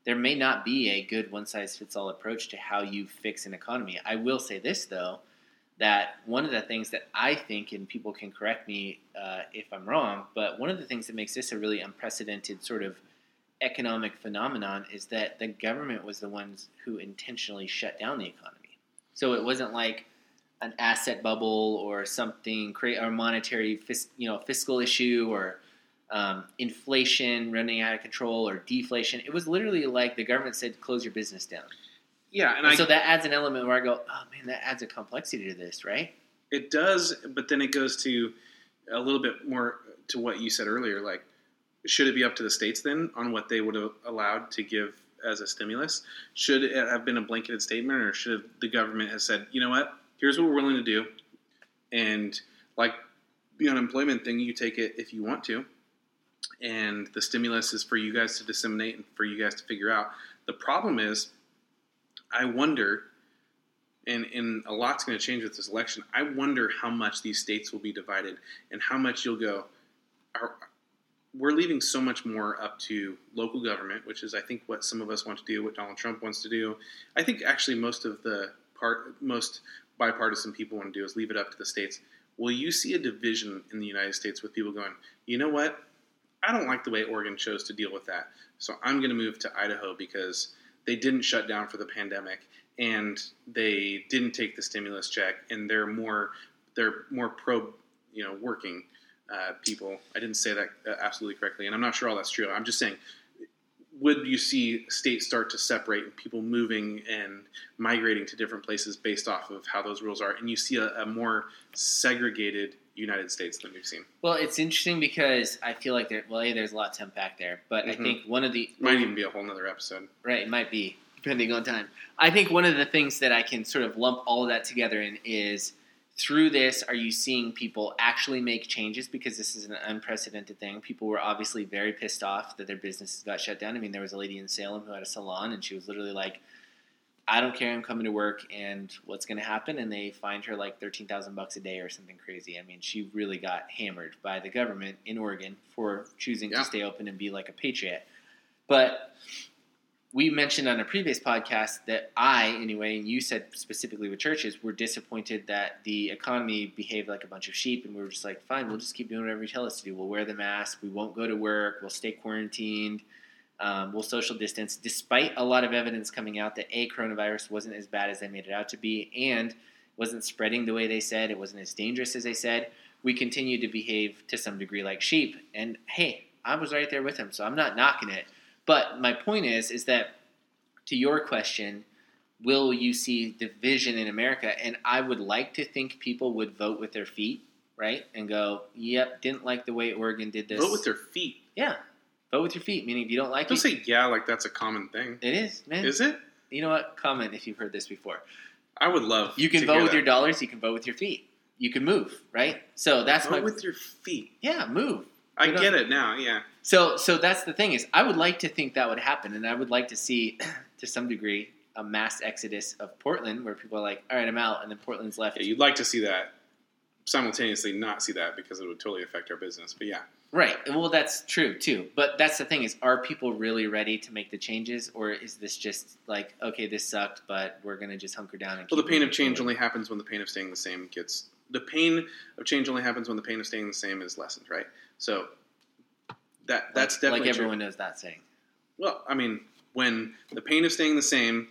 there may not be a good one size fits all approach to how you fix an economy. I will say this, though, that one of the things that I think, and people can correct me uh, if I'm wrong, but one of the things that makes this a really unprecedented sort of economic phenomenon is that the government was the ones who intentionally shut down the economy. So it wasn't like an asset bubble or something, or monetary, you know, fiscal issue or um, inflation running out of control or deflation. It was literally like the government said, "Close your business down." Yeah, and And I so that adds an element where I go, "Oh man, that adds a complexity to this, right?" It does, but then it goes to a little bit more to what you said earlier. Like, should it be up to the states then on what they would have allowed to give as a stimulus? Should it have been a blanketed statement, or should the government have said, you know what, here's what we're willing to do, and like the unemployment thing, you take it if you want to, and the stimulus is for you guys to disseminate and for you guys to figure out. The problem is, I wonder and, and a lot's going to change with this election. I wonder how much these states will be divided and how much you'll go. Are, we're leaving so much more up to local government, which is, I think, what some of us want to do, what Donald Trump wants to do. I think actually most of the part, most bipartisan people want to do is leave it up to the states. Will you see a division in the United States with people going, you know what? I don't like the way Oregon chose to deal with that, so I'm going to move to Idaho because they didn't shut down for the pandemic and they didn't take the stimulus check, and they're more they're more pro you know working uh, people. I didn't say that uh, absolutely correctly, and I'm not sure all that's true. I'm just saying, would you see states start to separate and people moving and migrating to different places based off of how those rules are, and you see a, a more segregated United States than we've seen? Well, it's interesting because I feel like there. Well, a, there's a lot to unpack there, but I Mhm. think one of the Might even be a whole nother episode. Right, it might be, depending on time. I think one of the things that I can sort of lump all of that together in is through this, are you seeing people actually make changes because this is an unprecedented thing? People were obviously very pissed off that their businesses got shut down. I mean, there was a lady in Salem who had a salon, and she was literally like, "I don't care. I'm coming to work, and what's going to happen?" And they fined her like thirteen thousand bucks a day or something crazy. I mean, she really got hammered by the government in Oregon for choosing Yeah. to stay open and be like a patriot. But we mentioned on a previous podcast that I, anyway, and you said specifically with churches, were disappointed that the economy behaved like a bunch of sheep, and we were just like, fine, we'll just keep doing whatever you tell us to do. We'll wear the mask, we won't go to work, we'll stay quarantined, um, we'll social distance, despite a lot of evidence coming out that a coronavirus wasn't as bad as they made it out to be, and wasn't spreading the way they said, it wasn't as dangerous as they said. We continued to behave to some degree like sheep, and hey, I was right there with them, so I'm not knocking it. But my point is, is that to your question, will you see division in America? And I would like to think people would vote with their feet, right? And go, yep, didn't like the way Oregon did this. Vote with their feet. yeah, vote with your feet. Meaning, if you don't like it. Don't it, say yeah like that's a common thing. it is, man. Is it? You know what? Comment if you've heard this before. I would love. You can vote with that. your dollars. You can vote with your feet. You can move, right? So that's Vote my with your feet. yeah, move. I You know- get it now. Yeah. So, so that's the thing is, I would like to think that would happen, and I would like to see, to some degree, a mass exodus of Portland, where people are like, "All right, I'm out," and then Portland's left. yeah. You'd like to see that. Simultaneously, not see that because it would totally affect our business. But yeah, Right. Well, that's true too. But that's the thing is, are people really ready to make the changes, or is this just like, okay, this sucked, but we're gonna just hunker down and? well, the pain of change forward? only happens when the pain of staying the same gets. The pain of change only happens when the pain of staying the same is lessened, right? So that that's like, definitely like true. everyone knows that saying. Well, I mean, when the pain of staying the same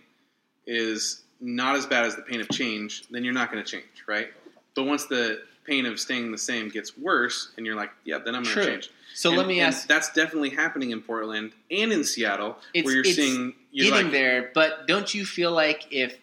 is not as bad as the pain of change, then you're not going to change, right? But once the pain of staying the same gets worse, and you're like, yeah, then I'm going to change. So And- let me ask. That's definitely happening in Portland and in Seattle, where you're seeing you're getting like, there, but don't you feel like if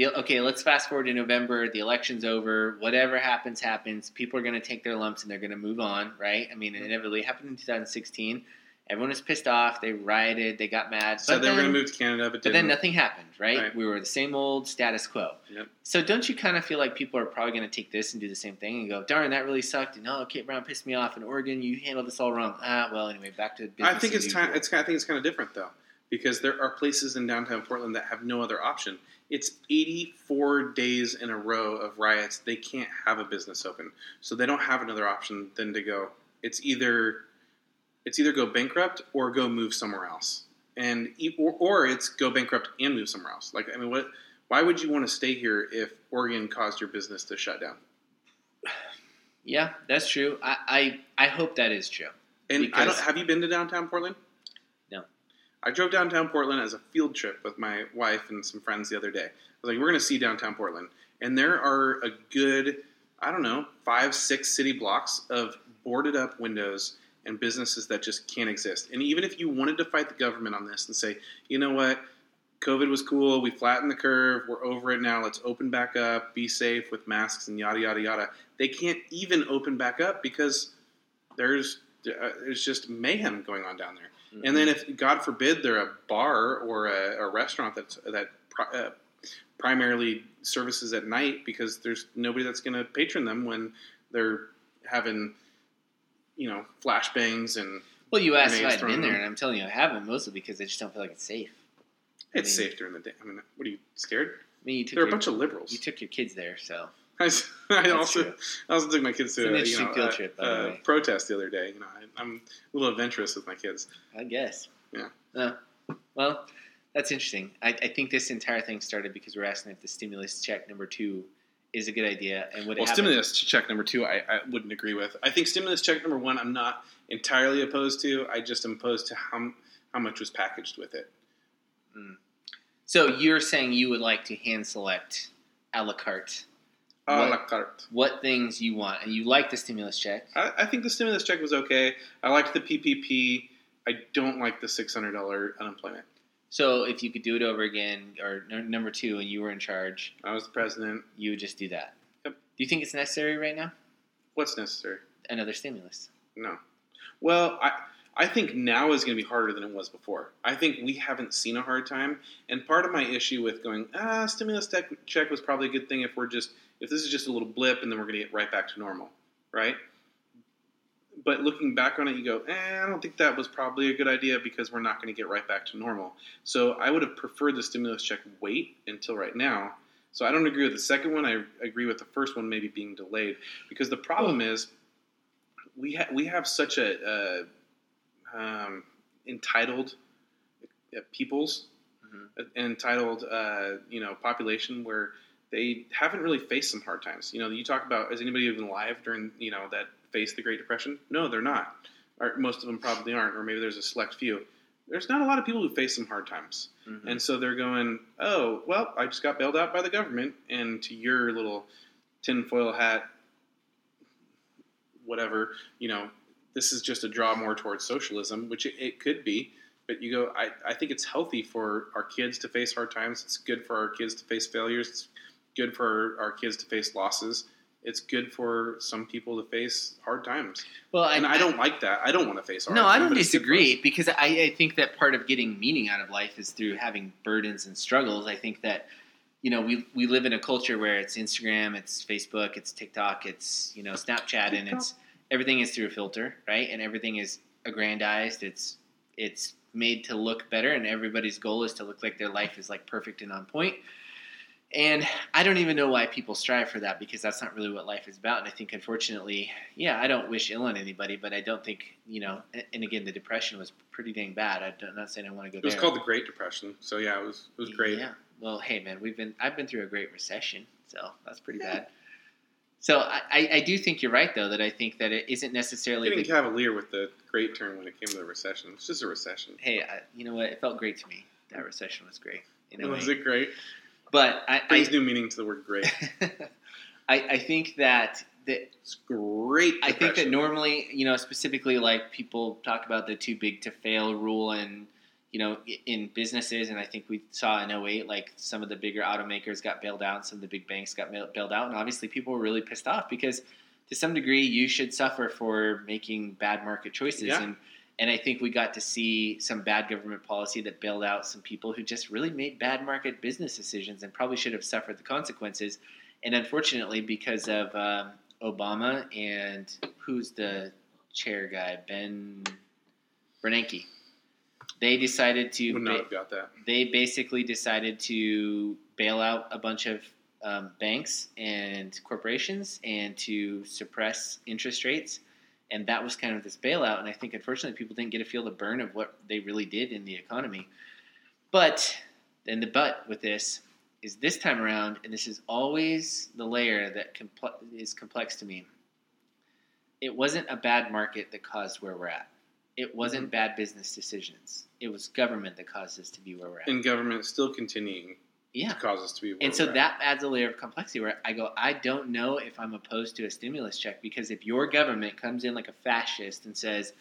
the okay, let's fast forward to November, the election's over, whatever happens, happens. People are going to take their lumps and they're going to move on, right? I mean, it inevitably happened in 2016. Everyone was pissed off. They rioted. They got mad. So but they were then, going to move to Canada, but, but then nothing happened, right? Right. We were the same old status quo. Yep. So don't you kind of feel like people are probably going to take this and do the same thing and go, darn, that really sucked. And oh, Kate Brown pissed me off. And Oregon, you handled this all wrong. Ah, well, anyway, back to business. I think it's time. It's I think it's kind of different though, because there are places in downtown Portland that have no other option. It's 84 days in a row of riots. They can't have a business open, so they don't have another option than to go. It's either it's either go bankrupt or go move somewhere else, and or, or it's go bankrupt and move somewhere else. Like I mean, what? Why would you want to stay here if Oregon caused your business to shut down? Yeah, that's true. I, I, I hope that is true. And I don't. Have you been to downtown Portland? I drove downtown Portland as a field trip with my wife and some friends the other day. I was like, we're going to see downtown Portland, and there are a good, I don't know, five, six city blocks of boarded up windows and businesses that just can't exist. And even if you wanted to fight the government on this and say, you know what, COVID was cool, we flattened the curve, we're over it now, let's open back up, be safe with masks and yada yada yada. They can't even open back up because there's uh, there's just mayhem going on down there. And then if God forbid they're a bar or a, a restaurant that's that uh, primarily services at night because there's nobody that's going to patron them when they're having you know flashbangs and well, you asked if I'd been there, at and I'm telling you, I haven't, mostly because I just don't feel like it's safe. it's I mean- safe during the day. I mean, what are you scared? I mean, you took They're a bunch of liberals. you took your kids there, so I, I also true. I also took my kids to a, you know, field a- trip, a protest the other day. You know, I, I'm a little adventurous with my kids. I guess. Yeah. Uh, well, that's interesting. I, I think this entire thing started because we're asking if the stimulus check number two is a good idea, and would Well, stimulus check number two, I, I wouldn't agree with. I think stimulus check number one, I'm not entirely opposed to. I just am opposed to how how much was packaged with it. So you're saying you would like to hand select a la carte A What- la carte. what things you want, and you like the stimulus check. I, I think the stimulus check was okay. I liked the PPP. I don't like the six hundred dollar unemployment. So if you could do it over again, or n- number two, and you were in charge, I was the president. you would just do that. Yep. Do you think it's necessary right now? What's necessary? Another stimulus. No. Well, I I think now is going to be harder than it was before. I think we haven't seen a hard time, and part of my issue with going ah stimulus tech check was probably a good thing if we're just if this is just a little blip and then we're going to get right back to normal, right? But looking back on it, you go, eh, I don't think that was probably a good idea because we're not going to get right back to normal. So I would have preferred the stimulus check wait until right now. So I don't agree with the second one. I agree with the first one maybe being delayed because the problem is we ha- we have such a, a um, entitled uh, peoples, Mhm. an entitled uh, you know population where they haven't really faced some hard times. You know, you talk about is anybody even alive during you know that faced the Great Depression? No, they're not. Or most of them probably aren't, or maybe there's a select few. There's not a lot of people who face some hard times. Mhm. And so they're going, oh, well, I just got bailed out by the government. And to your little tinfoil hat, whatever, you know, this is just a draw more towards socialism, which it, it could be. But you go, I, I think it's healthy for our kids to face hard times. It's good for our kids to face failures. It's good for our kids to face losses. It's good for some people to face hard times. well, And I don't like that. I don't want to face hard No, times. I don't but it's good for us. disagree because I, I think that part of getting meaning out of life is through having burdens and struggles. I think that you know we we live in a culture where it's Instagram, it's Facebook, it's TikTok, it's you know Snapchat, and it's everything is through a filter, right? And everything is aggrandized. It's it's made to look better, and everybody's goal is to look like their life is like perfect and on point. And I don't even know why people strive for that because that's not really what life is about. And I think, unfortunately, yeah, I don't wish ill on anybody, but I don't think, you know, and again, the depression was pretty dang bad. I'm not saying I want to go It was there. called the Great Depression. So, yeah, it was, it was great. Yeah. Well, hey, man, we've been, I've been through a great recession, so that's pretty bad. So I, I, do think you're right, though, that I think that it isn't necessarily. Getting The, cavalier with the great term when it came to the recession. It's just a recession. hey, I, you know what? It felt great to me. That recession was great. In was way. it great? But I, Brings I, new meaning to the word great. I, I think that that It's great. I think that normally, you know, specifically like people talk about the too big to fail rule and, you know, in businesses. And I think we saw in 08, like some of the bigger automakers got bailed out, some of the big banks got bailed out. And obviously people were really pissed off because to some degree you should suffer for making bad market choices. Yeah. And, and I think we got to see some bad government policy that bailed out some people who just really made bad market business decisions and probably should have suffered the consequences. And unfortunately, because of um, Obama and who's the chair guy, Ben Bernanke, they decided to Would not ba- have got that. they basically decided to bail out a bunch of um, banks and corporations and to suppress interest rates. And that was kind of this bailout. And I think, unfortunately, people didn't get to feel the burn of what they really did in the economy. But then the but with this is this time around, and this is always the layer that comple- is complex to me. It wasn't a bad market that caused where we're at. It wasn't Mm-hmm. bad business decisions. It was government that caused us to be where we're at. And government still continuing yeah. to cause us to be where And so at. that adds a layer of complexity where I go, I don't know if I'm opposed to a stimulus check because if your government comes in like a fascist and says,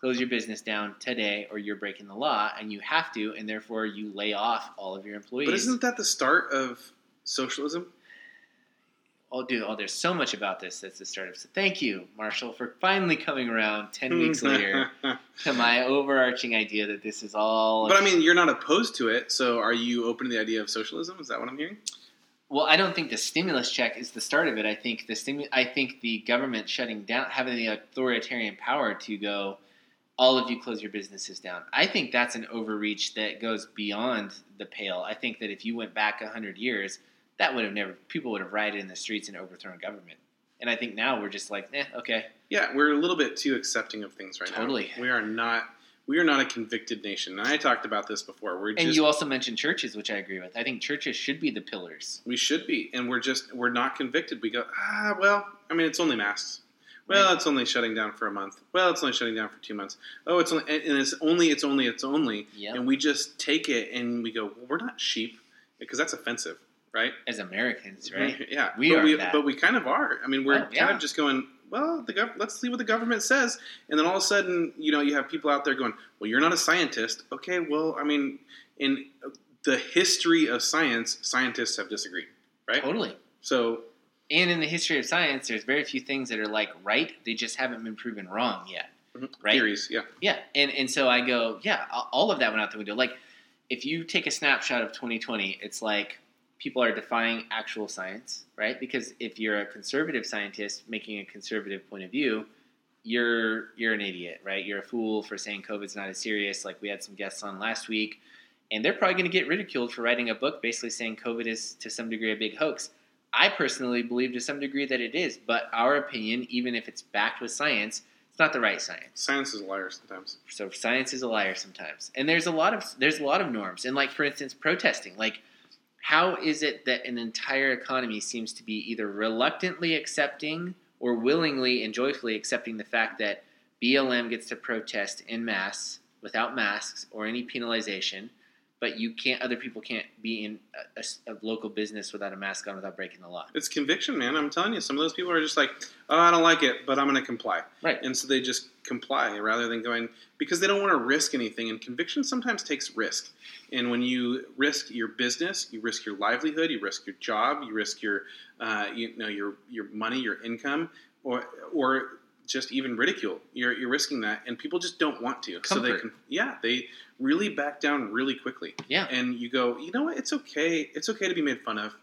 close your business down today or you're breaking the law and you have to, and therefore you lay off all of your employees. But isn't that the start of socialism? Oh, dude, oh, there's so much about this that's the start of. So thank you, Marshall, for finally coming around 10 weeks later to my overarching idea that this is all. But I mean, you're not opposed to it, so are you open to the idea of socialism? Is that what I'm hearing? Well, I don't think the stimulus check is the start of it. I think the stimu- I think the government shutting down, having the authoritarian power to go, all of you close your businesses down. I think that's an overreach that goes beyond the pale. I think that if you went back hundred years, that would have never people would have rioted in the streets and overthrown government. And I think now we're just like, eh, okay, Yeah, we're a little bit too accepting of things right Totally. now. We are not. We are not a convicted nation. And I talked about this before. We're and you also mentioned churches, which I agree with. I think churches should be the pillars. we should be, and we're just. We're not convicted. We go. Ah, well. I mean, it's only masks. Well, Right. it's only shutting down for a month. Well, it's only shutting down for two months. Oh, it's only, and it's only, it's only, it's only, Yep. and we just take it and we go. Well, we're not sheep because that's offensive, right? As Americans, right? Yeah, We but are we, that. but we kind of are. I mean, we're Oh, kind of just going. Well, the gov- let's see what the government says, and then all of a sudden, you know, you have people out there going, "Well, you're not a scientist." Okay, well, I mean, in the history of science, scientists have disagreed, right? Totally. So, And in the history of science, there's very few things that are like right. They just haven't been proven wrong yet. Mm-hmm. right? Theories, yeah. Yeah, and and so I go, yeah, all of that went out the window. Like, if you take a snapshot of 2020, it's like people are defying actual science, right? Because if you're a conservative scientist making a conservative point of view, you're you're an idiot, right? You're a fool for saying COVID's not as serious. Like we had some guests on last week, and they're probably going to get ridiculed for writing a book basically saying COVID is to some degree a big hoax. I personally believe to some degree that it is, but our opinion, even if it's backed with science, it's not the right science Science is a liar sometimes. so science is a liar sometimes and there's a lot of there's a lot of norms and like for instance protesting like how is it that an entire economy seems to be either reluctantly accepting or willingly and joyfully accepting the fact that BLM gets to protest in mass without masks or any penalization but you can't other people can't be in a, a- a local business without a mask on without breaking the law It's conviction, man. I'm telling you, some of those people are just like, oh, I don't like it, but I'm going to comply. right And so they just comply rather than going because they don't want to risk anything. And conviction sometimes takes risk. And when you risk your business, you risk your livelihood, you risk your job, you risk your, uh, you know, your your money, your income, or or just even ridicule. You're you're risking that, and people just don't want to. So they can, yeah, they really back down really quickly. yeah And you go, you know what? It's okay. It's okay to be made fun of.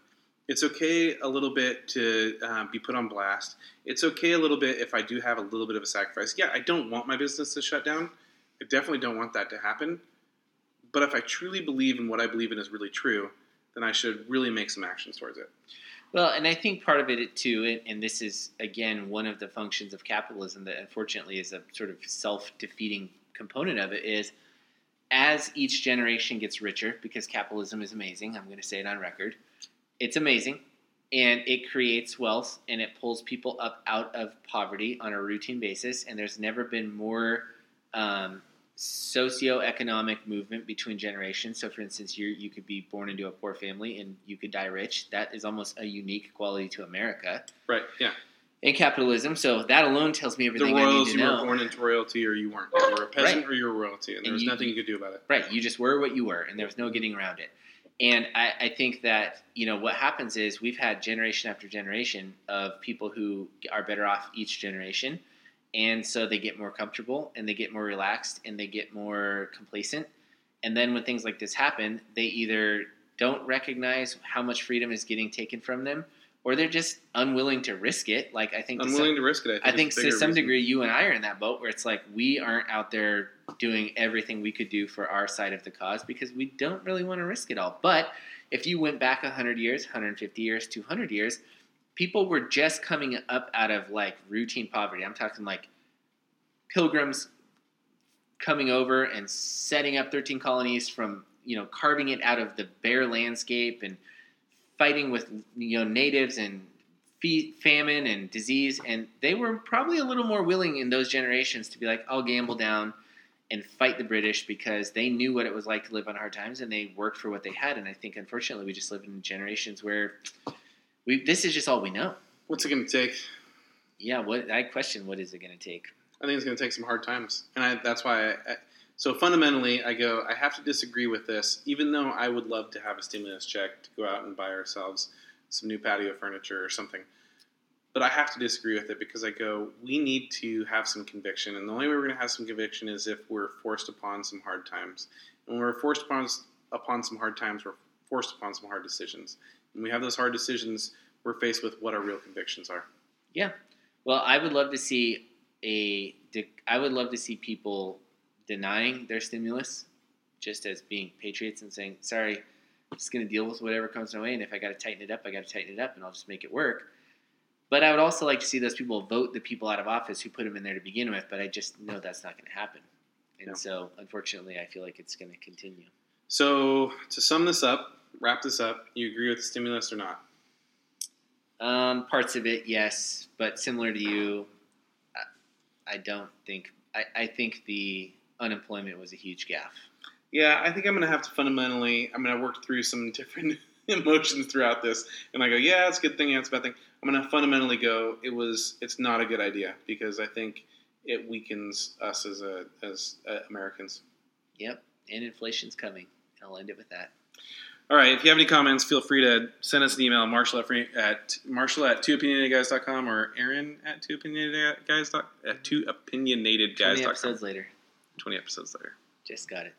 It's okay a little bit to uh, be put on blast. It's okay a little bit if I do have a little bit of a sacrifice. Yeah, I don't want my business to shut down. I definitely don't want that to happen. But if I truly believe in what I believe in is really true, then I should really make some actions towards it. Well, and I think part of it too, and- this is again one of the functions of capitalism that unfortunately is a sort of self-defeating component of it is as each generation gets richer, because capitalism is amazing. I'm going to say it on record. It's amazing, and it creates wealth and it pulls people up out of poverty on a routine basis. And there's never been more um, socioeconomic movement between generations. So, for instance, you you could be born into a poor family and you could die rich. That is almost a unique quality to America Right? Yeah. in capitalism. So that alone tells me The everything I need royals, to you know. were born into royalty or you weren't. You were a peasant Right. or you were royalty, and there And was you- nothing you could do about it. Right. You just were what you were, and there was no getting around it. And I, I think that you know what happens is we've had generation after generation of people who are better off each generation, and so they get more comfortable and they get more relaxed and they get more complacent. And then when things like this happen, they either don't recognize how much freedom is getting taken from them, or they're just unwilling to risk it. Like I think to some- Unwilling to risk it. I I think, think to some reason. degree, you and I are in that boat where it's like we aren't out there doing everything we could do for our side of the cause because we don't really want to risk it all. But if you went back 100 years, 150 years, 200 years, people were just coming up out of like routine poverty. I'm talking like pilgrims coming over and setting up 13 colonies from, you know, carving it out of the bare landscape and fighting with, you know, natives and famine and disease, and they were probably a little more willing in those generations to be like, "I'll gamble down and fight the British" because they knew what it was like to live on hard times, and they worked for what they had. And I think, unfortunately, we just live in generations where we this is just all we know. What's it going to take? Yeah, what I question, what is it going to take? I think it's going to take some hard times, and I, that's why. I, I, so fundamentally, I go. I have to disagree with this, even though I would love to have a stimulus check to go out and buy ourselves some new patio furniture or something. But I have to disagree with it because I go. We need to have some conviction, and the only way we're going to have some conviction is if we're forced upon some hard times. And when we're forced upon upon some hard times, we're forced upon some hard decisions. When we have those hard decisions, we're faced with what our real convictions are. Yeah. Well, I would love to see a. I would love to see people denying their stimulus, just as being patriots and saying, "Sorry, I'm just going to deal with whatever comes my way, and if I got to tighten it up, I got to tighten it up, and I'll just make it work." But I would also like to see those people vote the people out of office who put them in there to begin with. But I just know that's not going to happen, and No. so unfortunately, I feel like it's going to continue. So to sum this up, wrap this up, you agree with the stimulus or not? Um, parts of it, yes, but similar to you, I, I don't think. I, I think the unemployment was a huge gaffe. Yeah, I think I'm going to have to fundamentally. I'm going to work through some different emotions throughout this, and I go, yeah, it's a good thing, yeah, it's a bad thing. I'm going to fundamentally go, it was, it's not a good idea because I think it weakens us as a as uh, Americans. Yep, and inflation's coming. I'll end it with that. All right. If you have any comments, feel free to send us an email. Marshall at, at Marshall at twoopinionatedguys.com or Aaron at twoopinionatedguys at Twenty episodes later. 20 episodes later. Just got it.